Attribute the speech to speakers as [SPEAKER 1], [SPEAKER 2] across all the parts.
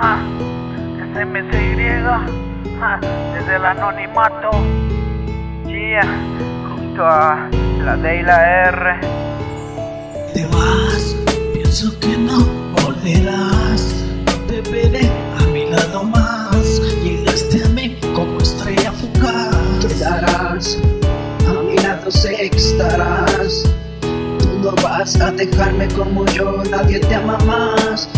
[SPEAKER 1] Ja, SMCY, ja, desde el anonimato. Yeah, junto a la D y la R.
[SPEAKER 2] Te vas, pienso que no volverás. Te veré a mi lado más. Llegaste a mí como estrella fugaz.
[SPEAKER 3] Quedarás, a mi lado que estarás. Tú no vas a dejarme como yo, nadie te ama más.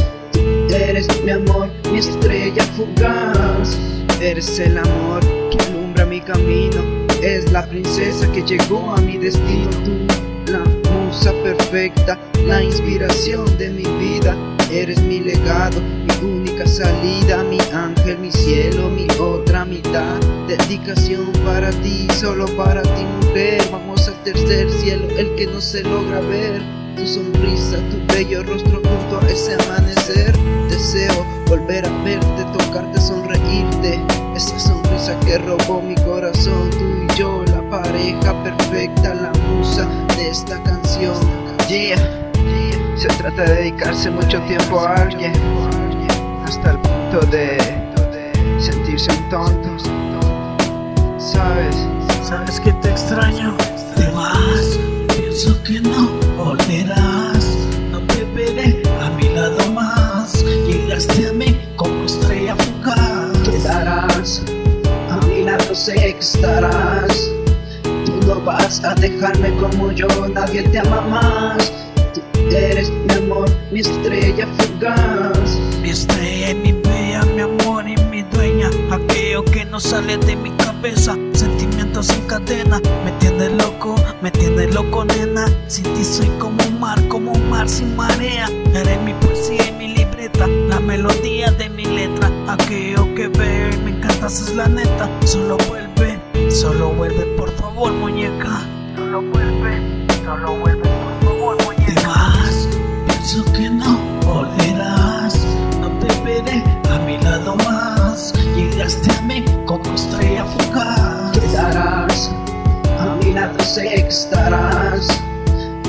[SPEAKER 3] Eres mi amor, mi estrella fugaz. Eres el amor que alumbra mi camino. Es la princesa que llegó a mi destino. La musa perfecta, la inspiración de mi vida. Eres mi legado, mi única salida, mi ángel, mi cielo, mi otra mitad. Dedicación para ti, solo para ti, mujer. Vamos al tercer cielo, el que no se logra ver. Tu sonrisa, tu bello rostro junto a ese amanecer. Deseo volver a verte, tocarte, sonreírte. Esa sonrisa que robó mi corazón, tú y yo, la pareja perfecta, la musa de esta canción. Yeah. Se trata de dedicarse mucho tiempo a alguien, hasta el punto de sentirse un tonto. ¿Sabes?
[SPEAKER 2] Sabes que te extraño.
[SPEAKER 3] Sé que estarás. Tú no vas a dejarme como yo, nadie te ama más. Tú eres mi amor, mi estrella fugaz.
[SPEAKER 2] Mi estrella y mi bella, mi amor y mi dueña. Aquello que no sale de mi cabeza. Sentimientos sin cadena. Me tiene loco, me tiene loco, nena. Sin ti soy como un mar, como un mar sin marea. Eres mi poesía y mi libreta. La melodía de mi y me encantas es la neta. Solo vuelve, solo vuelve, por favor, muñeca.
[SPEAKER 1] Solo vuelve, solo vuelve, por favor,
[SPEAKER 2] Te
[SPEAKER 1] muñeca.
[SPEAKER 2] vas, pienso que no volverás. No te veré a mi lado más. Llegaste a mí como estrella fugaz.
[SPEAKER 3] Quedarás, a mi lado que estarás.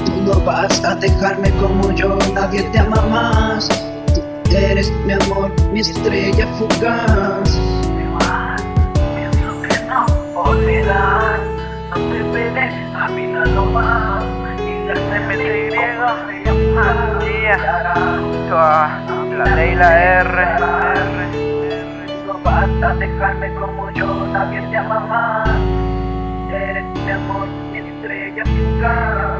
[SPEAKER 3] Tú no vas a dejarme como yo, nadie te ama más. Tú eres mi amor, mi estrella fugaz.
[SPEAKER 1] Junto a la D y la R.
[SPEAKER 3] No vas a dejarme como yo, nadie te ama más. Eres mi amor, mi estrella fugaz.